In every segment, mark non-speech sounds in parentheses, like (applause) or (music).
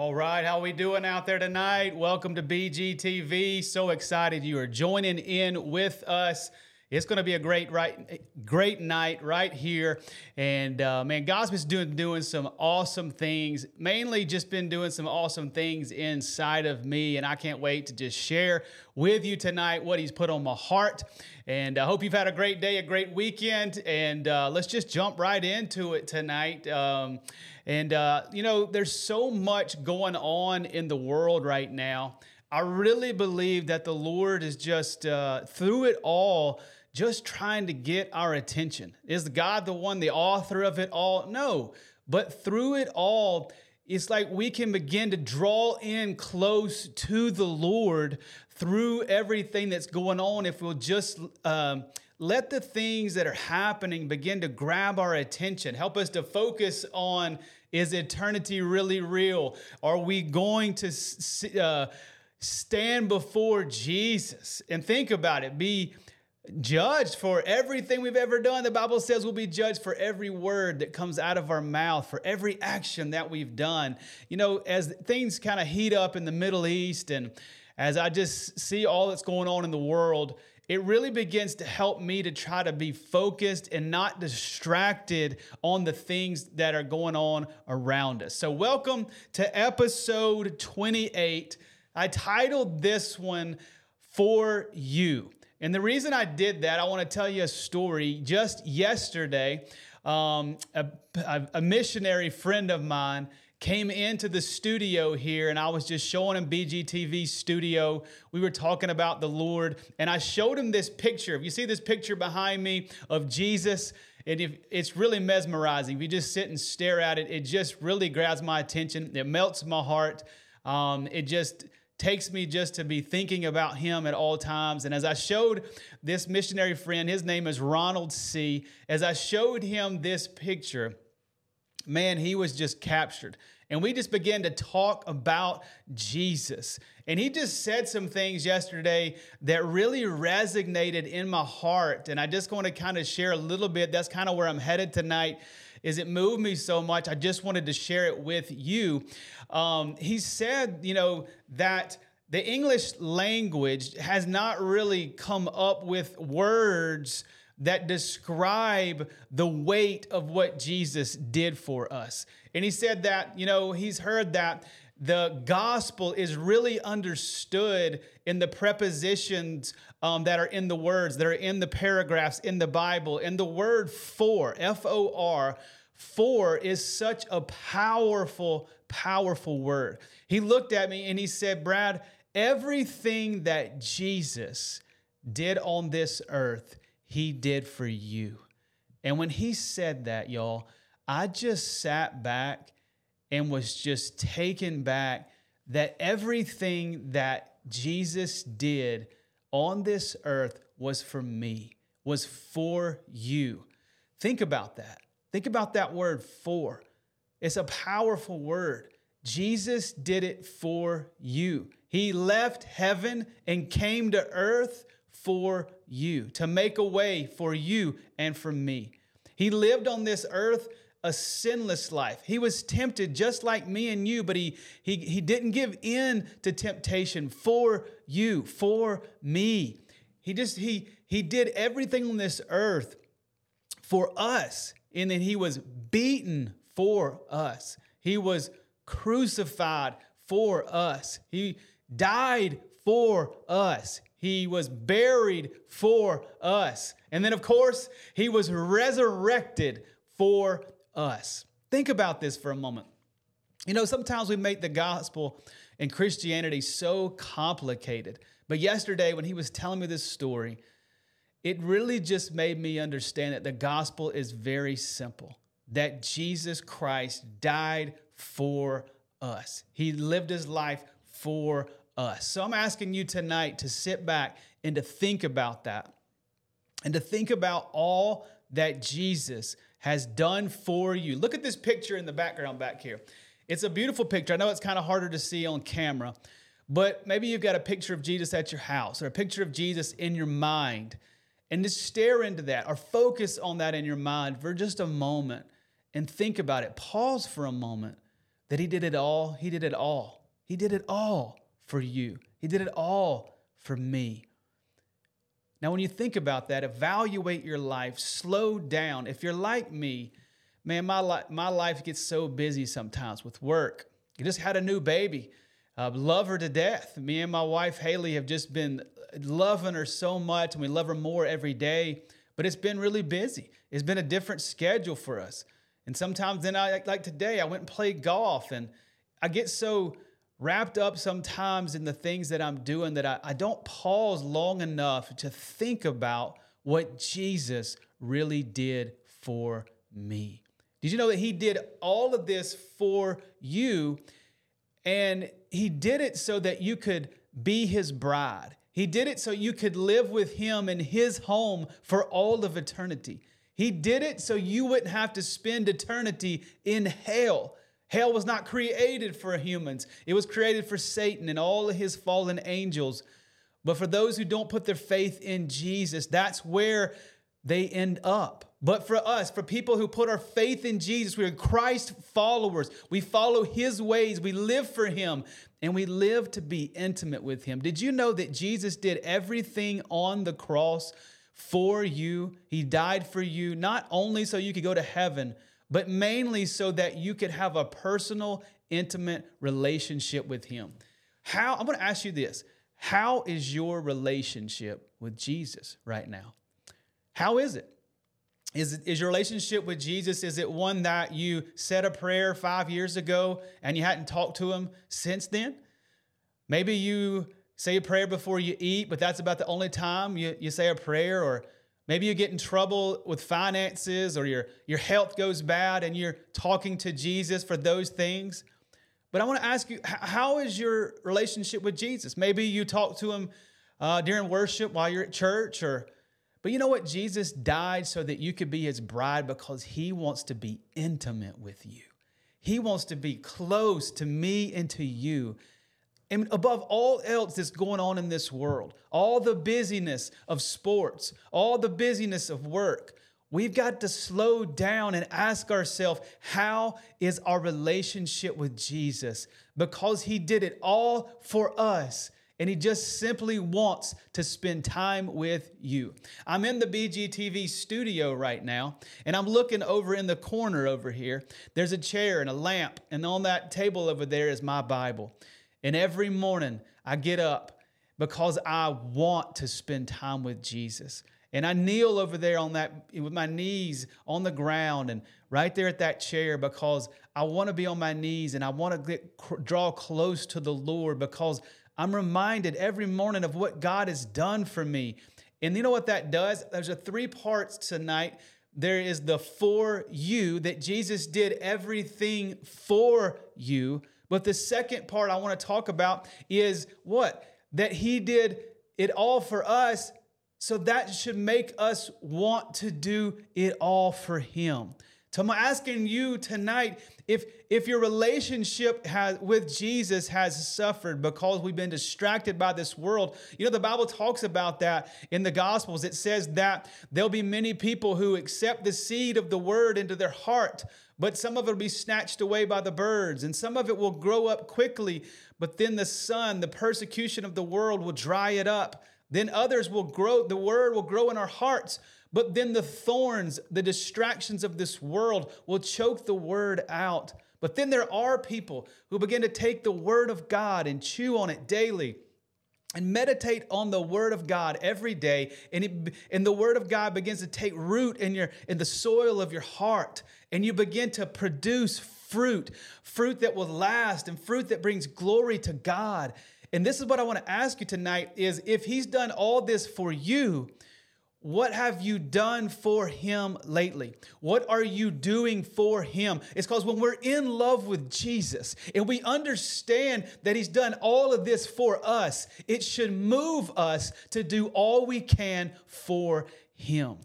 All right, how we doing out there tonight? Welcome to BGTV. So excited you are joining in with us. It's going to be a great, right, great night right here, and uh, man, God's been doing doing some awesome things. Mainly, just been doing some awesome things inside of me, and I can't wait to just share with you tonight what He's put on my heart. And I hope you've had a great day, a great weekend, and uh, let's just jump right into it tonight. Um, and uh, you know, there's so much going on in the world right now. I really believe that the Lord is just uh, through it all just trying to get our attention. Is God the one, the author of it all? No. But through it all, it's like we can begin to draw in close to the Lord through everything that's going on if we'll just um, let the things that are happening begin to grab our attention, help us to focus on is eternity really real? Are we going to uh, stand before Jesus and think about it? Be judged for everything we've ever done. The Bible says we'll be judged for every word that comes out of our mouth, for every action that we've done. You know, as things kind of heat up in the Middle East and as I just see all that's going on in the world, it really begins to help me to try to be focused and not distracted on the things that are going on around us. So, welcome to episode 28. I titled this one, For You. And the reason I did that, I want to tell you a story. Just yesterday, um, a, a, missionary friend of mine came into the studio here and I was just showing him BGTV studio. We were talking about the Lord and I showed him this picture. If you see this picture behind me of Jesus, and if it's really mesmerizing. If you just sit and stare at it, it just really grabs my attention. It melts my heart. Um, it just takes me just to be thinking about him at all times. And as I showed this missionary friend, his name is Ronald C., as I showed him this picture, man, he was just captured. And we just began to talk about Jesus. And he just said some things yesterday that really resonated in my heart. And I just want to kind of share a little bit. That's kind of where I'm headed tonight is it moved me so much. I just wanted to share it with you. Um, he said, you know, that the English language has not really come up with words that describe the weight of what Jesus did for us. And he said that, you know, he's heard that the gospel is really understood in the prepositions um, that are in the words, that are in the paragraphs in the Bible. And the word for, F O R, for is such a powerful, powerful word. He looked at me and he said, Brad, everything that Jesus did on this earth, he did for you. And when he said that, y'all, I just sat back and was just taken back that everything that Jesus did on this earth was for me, was for you. Think about that. Think about that word for. It's a powerful word. Jesus did it for you. He left heaven and came to earth for you, to make a way for you and for me. He lived on this earth a sinless life. He was tempted just like me and you, but he, he, he didn't give in to temptation for you, for me. He just, he, he did everything on this earth for us, and then he was beaten for us. He was crucified for us. He died for us. He was buried for us. And then, of course, he was resurrected for us. Think about this for a moment. You know, sometimes we make the gospel and Christianity so complicated. But yesterday, when he was telling me this story, it really just made me understand that the gospel is very simple that Jesus Christ died for us, He lived His life for us. So I'm asking you tonight to sit back and to think about that and to think about all that Jesus has done for you. Look at this picture in the background back here. It's a beautiful picture. I know it's kind of harder to see on camera, but maybe you've got a picture of Jesus at your house or a picture of Jesus in your mind. And just stare into that or focus on that in your mind for just a moment and think about it. Pause for a moment that he did it all. He did it all. He did it all for you. He did it all for me. Now, when you think about that, evaluate your life, slow down. If you're like me, man, my, li- my life gets so busy sometimes with work. You just had a new baby. Uh, love her to death. Me and my wife, Haley, have just been loving her so much, and we love her more every day. But it's been really busy. It's been a different schedule for us. And sometimes then I like today, I went and played golf and I get so wrapped up sometimes in the things that I'm doing that I, I don't pause long enough to think about what Jesus really did for me. Did you know that he did all of this for you? And he did it so that you could be his bride. He did it so you could live with him in his home for all of eternity. He did it so you wouldn't have to spend eternity in hell. Hell was not created for humans, it was created for Satan and all of his fallen angels. But for those who don't put their faith in Jesus, that's where they end up. But for us, for people who put our faith in Jesus, we are Christ followers. We follow his ways, we live for him, and we live to be intimate with him. Did you know that Jesus did everything on the cross for you. He died for you, not only so you could go to heaven, but mainly so that you could have a personal, intimate relationship with Him. How, I'm to ask you this How is your relationship with Jesus right now? How is it? Is, is your relationship with Jesus, is it one that you said a prayer five years ago and you hadn't talked to him since then? Maybe you say a prayer before you eat, but that's about the only time you, you say a prayer, or maybe you get in trouble with finances or your, your health goes bad and you're talking to Jesus for those things. But I want to ask you, how is your relationship with Jesus? Maybe you talk to him uh, during worship while you're at church, or but you know what? Jesus died so that you could be his bride because he wants to be intimate with you. He wants to be close to me and to you. And above all else that's going on in this world, all the busyness of sports, all the busyness of work, we've got to slow down and ask ourselves, how is our relationship with Jesus? Because he did it all for us. And he just simply wants to spend time with you. I'm in the BGTV studio right now, and I'm looking over in the corner over here. There's a chair and a lamp, and on that table over there is my Bible. And every morning I get up because I want to spend time with Jesus. And I kneel over there on that with my knees on the ground and right there at that chair because I want to be on my knees and I want to get, draw close to the Lord because I'm reminded every morning of what God has done for me. And you know what that does? There's a three parts tonight. There is the for you that Jesus did everything for you. But the second part I want to talk about is what? That he did it all for us. So that should make us want to do it all for him. So I'm asking you tonight if if your relationship has with Jesus has suffered because we've been distracted by this world. You know the Bible talks about that in the gospels. It says that there'll be many people who accept the seed of the word into their heart, but some of it will be snatched away by the birds, and some of it will grow up quickly, but then the sun, the persecution of the world will dry it up. Then others will grow, the word will grow in our hearts, but then the thorns, the distractions of this world will choke the word out. But then there are people who begin to take the word of God and chew on it daily and meditate on the word of god every day. And, it, and the word of god begins to take root in your in the soil of your heart. And you begin to produce fruit fruit that will last and fruit that brings glory to god. And this is what i want to ask you tonight is if he's done all this for you what have you done for him lately? What are you doing for him? It's because when we're in love with Jesus and we understand that he's done all of this for us, it should move us to do all we can for him.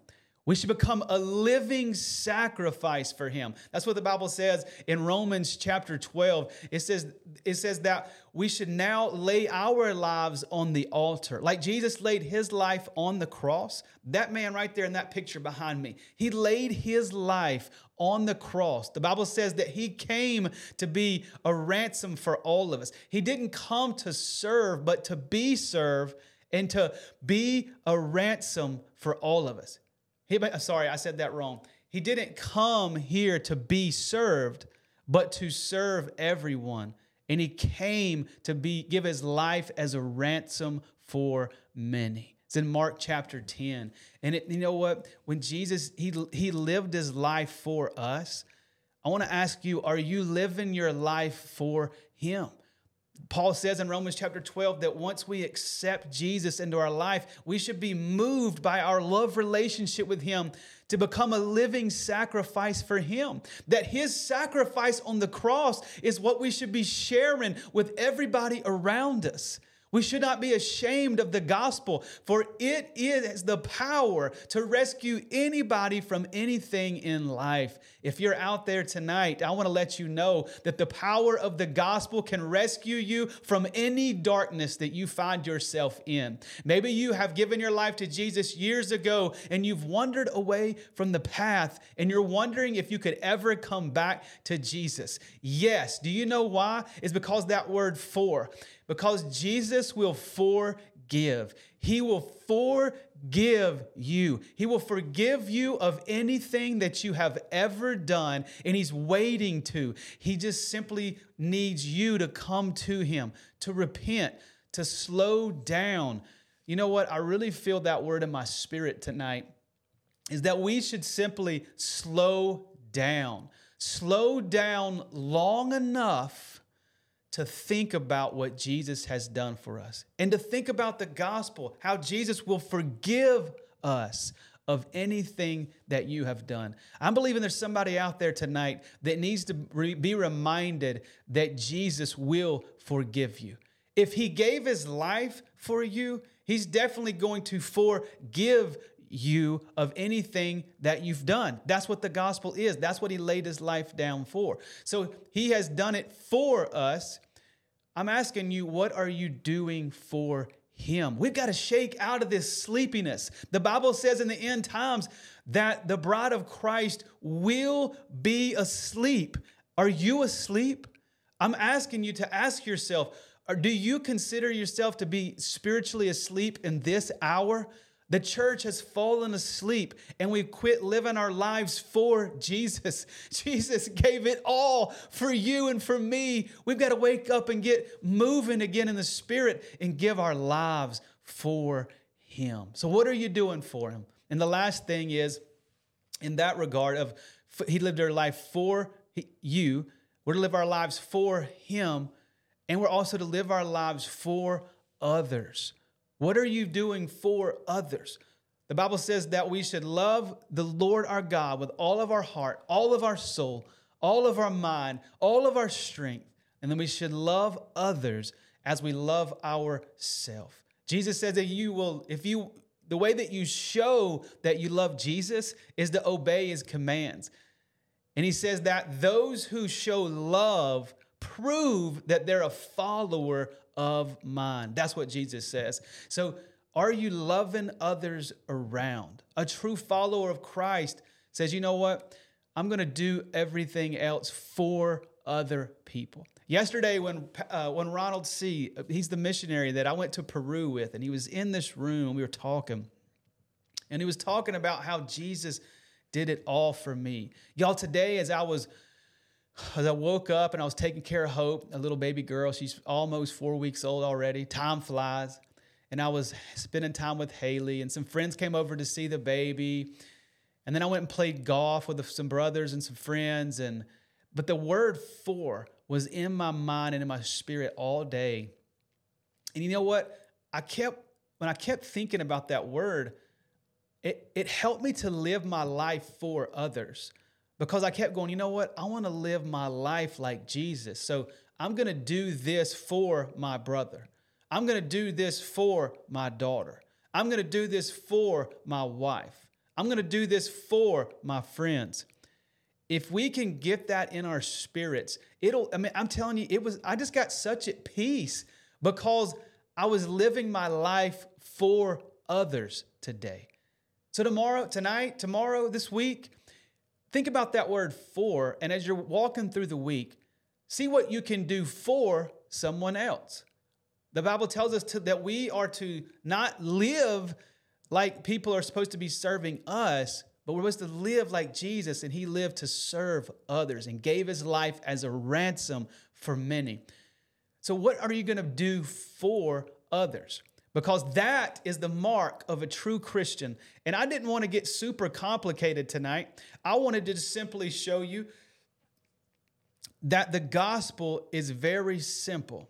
We should become a living sacrifice for him. That's what the Bible says in Romans chapter 12. It says, it says that we should now lay our lives on the altar. Like Jesus laid his life on the cross. That man right there in that picture behind me, he laid his life on the cross. The Bible says that he came to be a ransom for all of us. He didn't come to serve, but to be served and to be a ransom for all of us. He, sorry, I said that wrong. He didn't come here to be served, but to serve everyone. And he came to be give his life as a ransom for many. It's in Mark chapter 10. And it, you know what? When Jesus he he lived his life for us, I want to ask you, are you living your life for him? Paul says in Romans chapter 12 that once we accept Jesus into our life, we should be moved by our love relationship with Him to become a living sacrifice for Him. That His sacrifice on the cross is what we should be sharing with everybody around us. We should not be ashamed of the gospel, for it is the power to rescue anybody from anything in life. If you're out there tonight, I want to let you know that the power of the gospel can rescue you from any darkness that you find yourself in. Maybe you have given your life to Jesus years ago and you've wandered away from the path and you're wondering if you could ever come back to Jesus. Yes. Do you know why? It's because that word for because Jesus will forgive. He will forgive you. He will forgive you of anything that you have ever done, and He's waiting to. He just simply needs you to come to Him, to repent, to slow down. You know what? I really feel that word in my spirit tonight is that we should simply slow down. Slow down long enough to think about what Jesus has done for us and to think about the gospel, how Jesus will forgive us of anything that you have done. I'm believing there's somebody out there tonight that needs to be reminded that Jesus will forgive you. If he gave his life for you, he's definitely going to forgive you of anything that you've done. That's what the gospel is. That's what he laid his life down for. So he has done it for us. I'm asking you, what are you doing for him? We've got to shake out of this sleepiness. The Bible says in the end times that the bride of Christ will be asleep. Are you asleep? I'm asking you to ask yourself, uh, do you consider yourself to be spiritually asleep in this hour? The church has fallen asleep and we've quit living our lives for Jesus. (laughs) Jesus gave it all for you and for me. We've got to wake up and get moving again in the spirit and give our lives for Him. So, what are you doing for Him? And the last thing is, in that regard, of He lived our life for you. We're to live our lives for Him, and we're also to live our lives for others. What are you doing for others? The Bible says that we should love the Lord our God with all of our heart, all of our soul, all of our mind, all of our strength, and then we should love others as we love ourselves. Jesus says that you will, if you, the way that you show that you love Jesus is to obey his commands. And he says that those who show love prove that they're a follower of mine. That's what Jesus says. So, are you loving others around? A true follower of Christ says, you know what? I'm going to do everything else for other people. Yesterday, when uh, when Ronald C. He's the missionary that I went to Peru with, and he was in this room. We were talking, and he was talking about how Jesus did it all for me. Y'all, today, as I was (sighs) as I woke up and I was taking care of Hope, a little baby girl. She's almost four weeks old already. Time flies. And I was spending time with Haley, and some friends came over to see the baby. And then I went and played golf with some brothers and some friends. And but the word for was in my mind and in my spirit all day. And you know what? I kept when I kept thinking about that word, it, it helped me to live my life for others because I kept going, you know what? I want to live my life like Jesus. So I'm going to do this for my brother. I'm going to do this for my daughter. I'm going to do this for my wife. I'm going to do this for my friends. If we can get that in our spirits, it'll, I mean, I'm telling you, it was, I just got such at peace because I was living my life for others today. So tomorrow, tonight, tomorrow, this week, think about that word for, and as you're walking through the week, see what you can do for someone else. The Bible tells us to, that we are to not live like people are supposed to be serving us, but we're supposed to live like Jesus, and He lived to serve others and gave His life as a ransom for many. So, what are you going to do for others? Because that is the mark of a true Christian. And I didn't want to get super complicated tonight. I wanted to just simply show you that the gospel is very simple.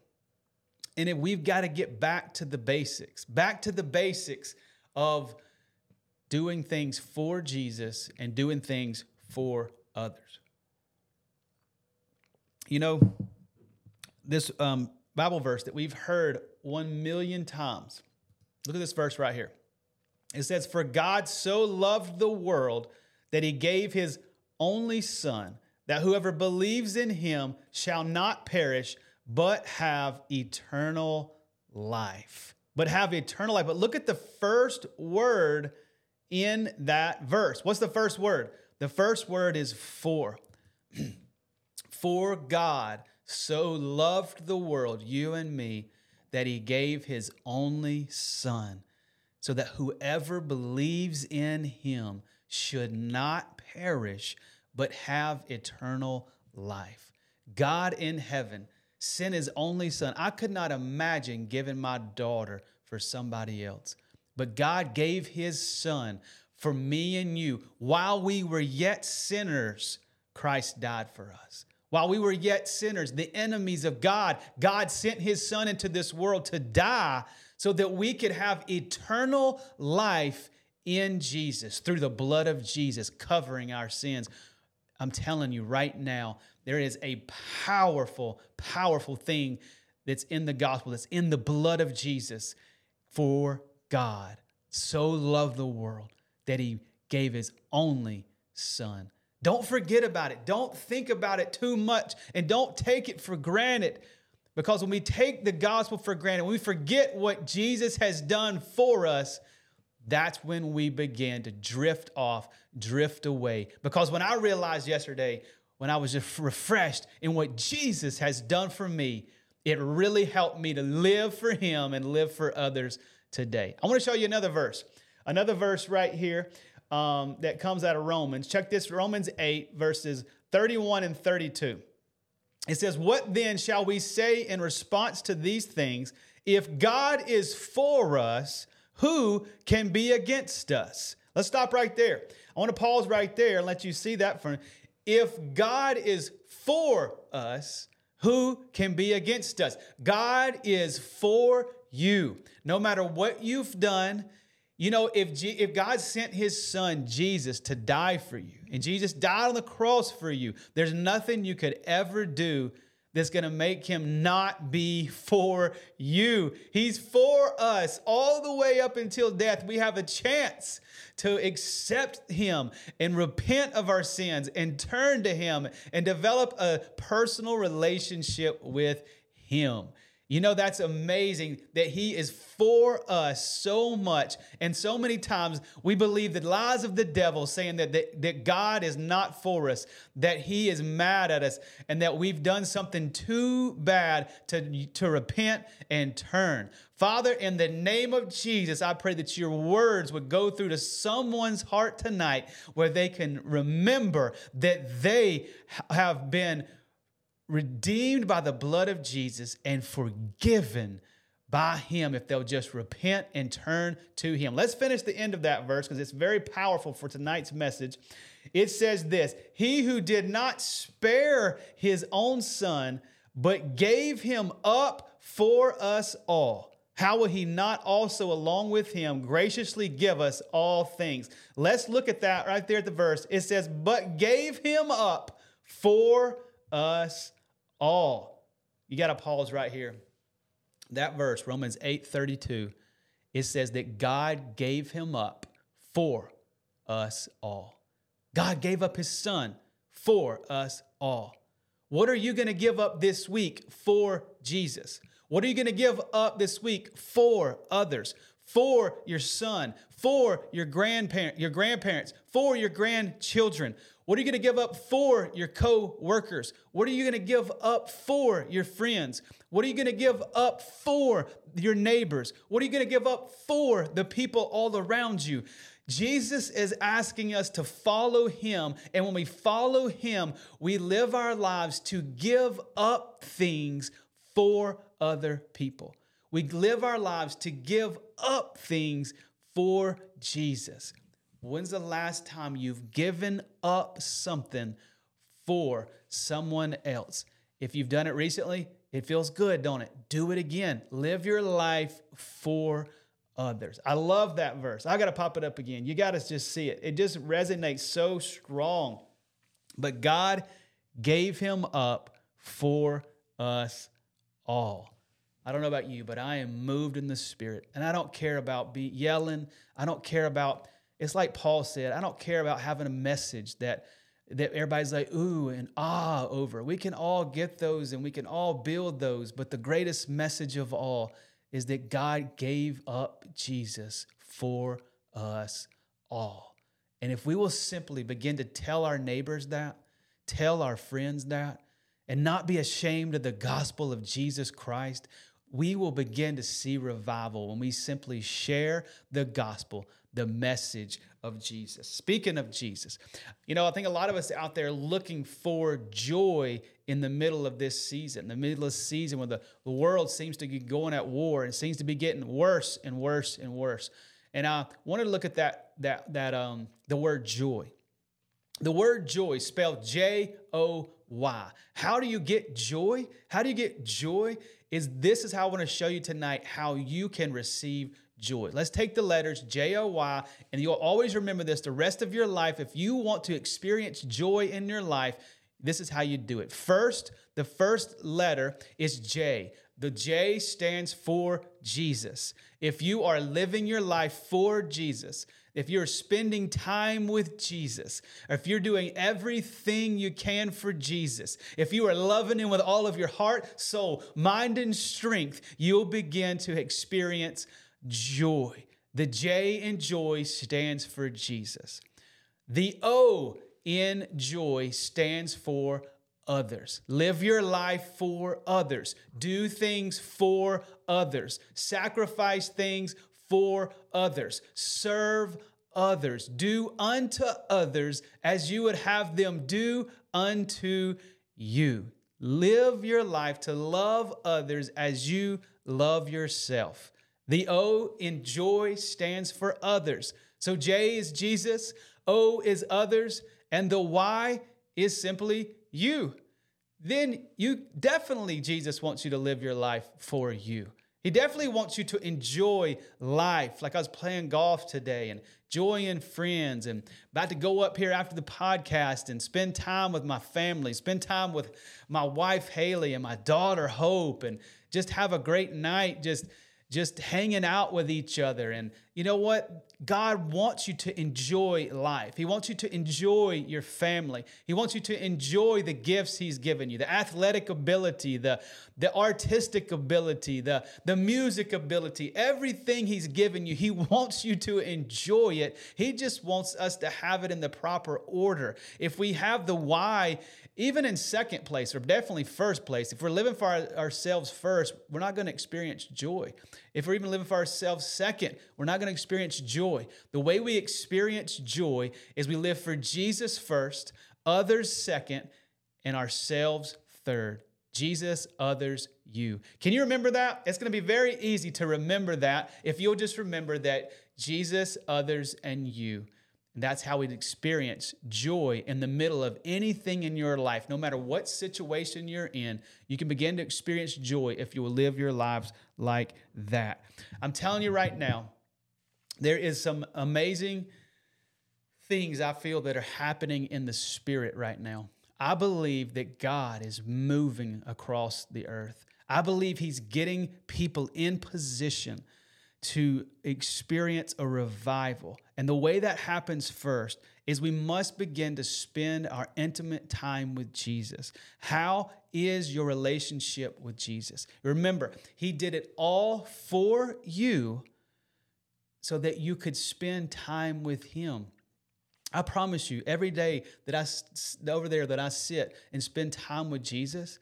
And we've got to get back to the basics, back to the basics of doing things for Jesus and doing things for others. You know, this um, Bible verse that we've heard one million times. Look at this verse right here. It says, For God so loved the world that he gave his only Son, that whoever believes in him shall not perish, but have eternal life. But have eternal life. But look at the first word in that verse. What's the first word? The first word is for. (clears throat) for God so loved the world, you and me, that he gave his only Son, so that whoever believes in him should not perish, but have eternal life. God in heaven sent his only Son. I could not imagine giving my daughter for somebody else, but God gave his Son for me and you. While we were yet sinners, Christ died for us. While we were yet sinners, the enemies of God, God sent his son into this world to die so that we could have eternal life in Jesus through the blood of Jesus covering our sins. I'm telling you right now, there is a powerful, powerful thing that's in the gospel, that's in the blood of Jesus. For God so loved the world that he gave his only son don't forget about it. Don't think about it too much and don't take it for granted. Because when we take the gospel for granted, when we forget what Jesus has done for us, that's when we begin to drift off, drift away. Because when I realized yesterday, when I was just refreshed in what Jesus has done for me, it really helped me to live for Him and live for others today. I want to show you another verse. Another verse right here um, that comes out of Romans. Check this Romans 8, verses 31 and 32. It says, What then shall we say in response to these things? If God is for us, who can be against us? Let's stop right there. I want to pause right there and let you see that for if God is for us, who can be against us? God is for you. No matter what you've done, you know, if, G- if God sent his son Jesus to die for you, and Jesus died on the cross for you, there's nothing you could ever do that's going to make him not be for you. He's for us all the way up until death. We have a chance to accept him and repent of our sins and turn to him and develop a personal relationship with him. You know, that's amazing that He is for us so much. And so many times we believe the lies of the devil saying that, that, that God is not for us, that He is mad at us, and that we've done something too bad to, to repent and turn. Father, in the name of Jesus, I pray that your words would go through to someone's heart tonight where they can remember that they have been redeemed by the blood of Jesus and forgiven by him if they'll just repent and turn to him. Let's finish the end of that verse because it's very powerful for tonight's message. It says this He who did not spare his own son, but gave him up for us all. How will he not also, along with him, graciously give us all things? Let's look at that right there at the verse. It says, But gave him up for us all. You got to pause right here. That verse, Romans 8 32, it says that God gave him up for us all. God gave up his son for us all. What are you going to give up this week for Jesus? What are you going to give up this week for others? For your son, for your grandparent, your grandparents, for your grandchildren. What are you going to give up for your co workers? What are you going to give up for your friends? What are you going to give up for your neighbors? What are you going to give up for the people all around you? Jesus is asking us to follow him. And when we follow him, we live our lives to give up things for other people. We live our lives to give up things for Jesus. When's the last time you've given up something for someone else? If you've done it recently, it feels good, don't it? Do it again. Live your life for others. I love that verse. I got to pop it up again. You got to just see it. It just resonates so strong. But God gave him up for us all. I don't know about you, but I am moved in the spirit. And I don't care about be yelling. I don't care about it's like Paul said, I don't care about having a message that that everybody's like ooh and ah over. We can all get those and we can all build those, but the greatest message of all is that God gave up Jesus for us all. And if we will simply begin to tell our neighbors that, tell our friends that, and not be ashamed of the gospel of Jesus Christ, we will begin to see revival when we simply share the gospel, the message of Jesus. Speaking of Jesus, you know, I think a lot of us out there looking for joy in the middle of this season, the middle of the season when the, world seems to be going at war and seems to be getting worse and worse and worse. And I wanted to look at that that that um the word joy. The word joy spelled J O Y. How do you get joy? How do you get joy? Is this is how I want to show you tonight how you can receive joy. Let's take the letters J O Y, and you'll always remember this the rest of your life. If you want to experience joy in your life, this is how you do it. First, the first letter is J. The J stands for Jesus. If you are living your life for Jesus, if you're spending time with Jesus, if you're doing everything you can for Jesus, if you are loving Him with all of your heart, soul, mind, and strength, you'll begin to experience joy. The J in joy stands for Jesus. The O in joy stands for others. Live your life for others. Do things for others. Sacrifice things for others. Serve others. Do unto others as you would have them do unto you. Live your life to love others as you love yourself. The O in joy stands for others. So J is Jesus, O is others, and the Y is simply you. Then you definitely, Jesus wants you to live your life for you. He definitely wants you to enjoy life. Like I was playing golf today and joining friends and about to go up here after the podcast and spend time with my family, spend time with my wife Haley and my daughter Hope and just have a great night just just hanging out with each other. And you know what? God wants you to enjoy life. He wants you to enjoy your family. He wants you to enjoy the gifts He's given you the athletic ability, the, the artistic ability, the, the music ability, everything He's given you. He (laughs) wants you to enjoy it. He just wants us to have it in the proper order. If we have the why, even in second place or definitely first place, if we're living for our, ourselves first, we're not going to experience joy. If we're even living for ourselves second, we're not going to experience joy. The way we experience joy is we live for Jesus first, others second, and ourselves third. Jesus, others, you. Can you remember that? It's going to be very easy to remember that if you'll just remember that Jesus, others, and you. And that's how we experience joy in the middle of anything in your life. No matter what situation you're in, you can begin to experience joy if you will live your lives like that. I'm telling you right now, there is some amazing things I feel that are happening in the spirit right now. I believe that God is moving across the earth. I believe He's getting people in position to experience a revival. And the way that happens first is we must begin to spend our intimate time with Jesus. How is your relationship with Jesus? Remember, He did it all for you so that you could spend time with Him. I promise you, every day that I over there that I sit and spend time with Jesus,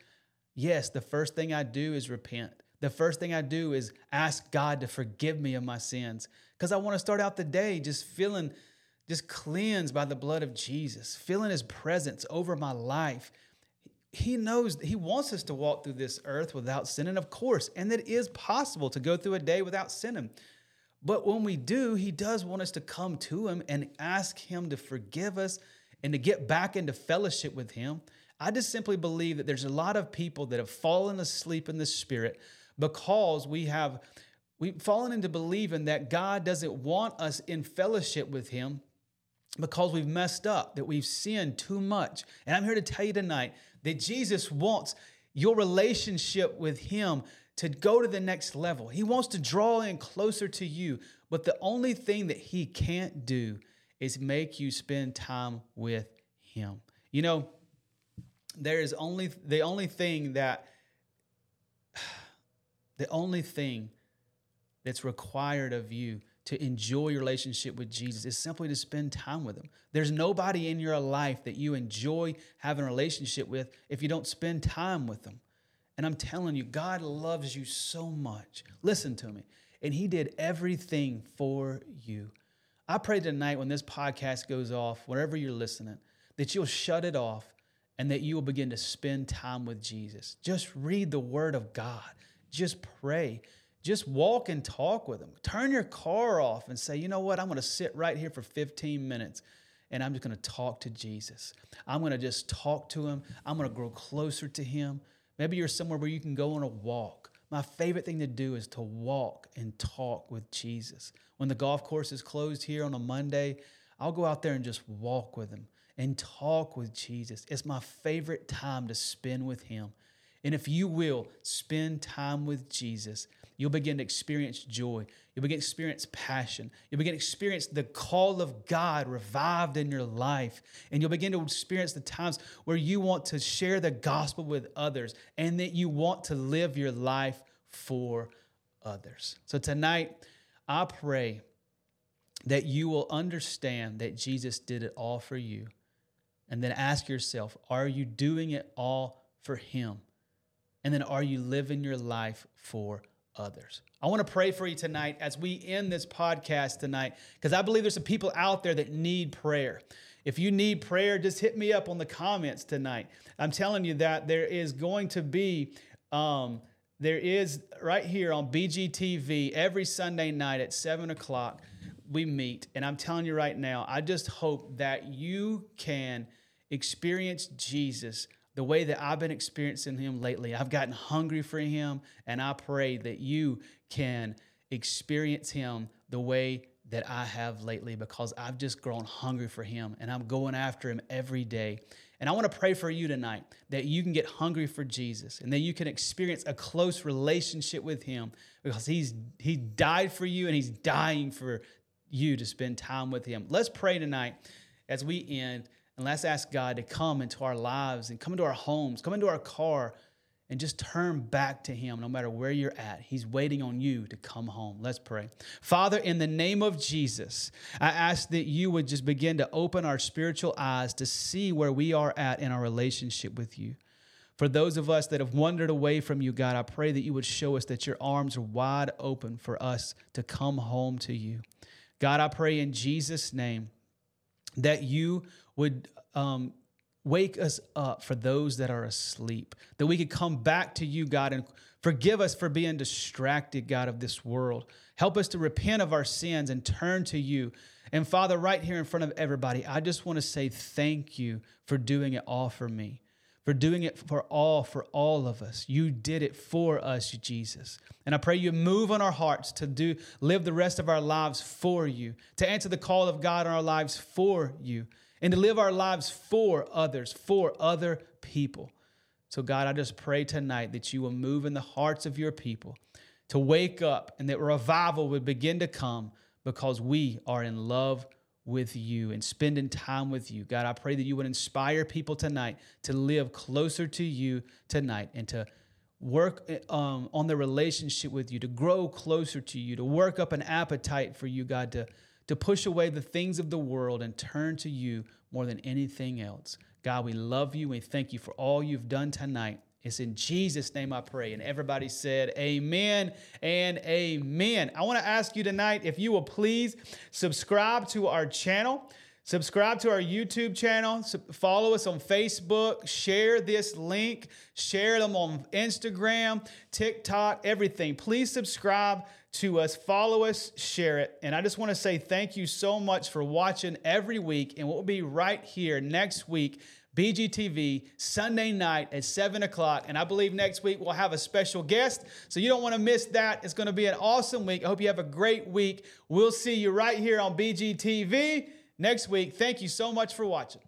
yes, the first thing I do is repent. The first thing I do is ask God to forgive me of my sins because I want to start out the day just feeling just cleansed by the blood of Jesus, feeling his presence over my life. He knows he wants us to walk through this earth without sinning, of course, and it is possible to go through a day without sinning. But when we do, he does want us to come to him and ask him to forgive us and to get back into fellowship with him. I just simply believe that there's a lot of people that have fallen asleep in the spirit because we have we've fallen into believing that God doesn't want us in fellowship with him because we've messed up, that we've sinned too much. And I'm here to tell you tonight that Jesus wants your relationship with him to go to the next level. He wants to draw in closer to you, but the only thing that he can't do is make you spend time with him. You know, there is only the only thing that the only thing that's required of you to enjoy your relationship with Jesus is simply to spend time with him. There's nobody in your life that you enjoy having a relationship with if you don't spend time with them. And I'm telling you, God loves you so much. Listen to me. And He did everything for you. I pray tonight when this podcast goes off, wherever you're listening, that you'll shut it off and that you will begin to spend time with Jesus. Just read the Word of God. Just pray. Just walk and talk with Him. Turn your car off and say, you know what? I'm going to sit right here for 15 minutes and I'm just going to talk to Jesus. I'm going to just talk to Him. I'm going to grow closer to Him. Maybe you're somewhere where you can go on a walk. My favorite thing to do is to walk and talk with Jesus. When the golf course is closed here on a Monday, I'll go out there and just walk with him and talk with Jesus. It's my favorite time to spend with him. And if you will spend time with Jesus, you'll begin to experience joy. You'll begin to experience passion. You'll begin to experience the call of God revived in your life. And you'll begin to experience the times where you want to share the gospel with others and that you want to live your life for others. So tonight, I pray that you will understand that Jesus did it all for you. And then ask yourself, are you doing it all for Him? And then are you living your life for others. I want to pray for you tonight as we end this podcast tonight because I believe there's some people out there that need prayer. If you need prayer, just hit me up on the comments tonight. I'm telling you that there is going to be, um, there is right here on BGTV every Sunday night at 7 o'clock, we meet. And I'm telling you right now, I just hope that you can experience Jesus the way that I've been experiencing him lately. I've gotten hungry for him, and I pray that you can experience him the way that I have lately because I've just grown hungry for him and I'm going after him every day. And I want to pray for you tonight that you can get hungry for Jesus and that you can experience a close relationship with him because he's he died for you and he's dying for you to spend time with him. Let's pray tonight as we end. And let's ask God to come into our lives and come into our homes, come into our car, and just turn back to Him no matter where you're at. He's waiting on you to come home. Let's pray. Father, in the name of Jesus, I ask that you would just begin to open our spiritual eyes to see where we are at in our relationship with you. For those of us that have wandered away from you, God, I pray that you would show us that your arms are wide open for us to come home to you. God, I pray in Jesus' name that you would um, wake us up for those that are asleep, that we could come back to you, God, and forgive us for being distracted, God, of this world. Help us to repent of our sins and turn to you. And Father, right here in front of everybody, I just want to say thank you for doing it all for me, for doing it for all, for all of us. You did it for us, Jesus. And I pray you move on our hearts to do live the rest of our lives for you, to answer the call of God in our lives for you and to live our lives for others, for other people. So, God, I just pray tonight that you will move in the hearts of your people to wake up and that revival would begin to come because we are in love with you and spending time with you. God, I pray that you would inspire people tonight to live closer to you tonight and to work um, on the relationship with you, to grow closer to you, to work up an appetite for you, God, to to push away the things of the world and turn to you more than anything else. God, we love you. We thank you for all you've done tonight. It's in Jesus' name I pray. And everybody said, Amen and Amen. I want to ask you tonight if you will please subscribe to our channel. Subscribe to our YouTube channel, follow us on Facebook, share this link, share them on Instagram, TikTok, everything. Please subscribe to us, follow us, share it. And I just want to say thank you so much for watching every week. And we'll be right here next week BGTV Sunday night at 7 o'clock. And I believe next week we'll have a special guest. So you don't want to miss that. It's going to be an awesome week. I hope you have a great week. We'll see you right here on BGTV next week. Thank you so much for watching.